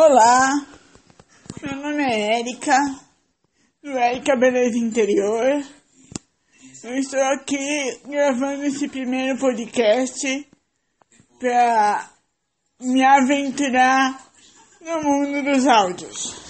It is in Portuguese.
Olá, meu nome é Érica, do Érica Beleza Interior. Eu estou aqui gravando esse primeiro podcast para me aventurar no mundo dos áudios.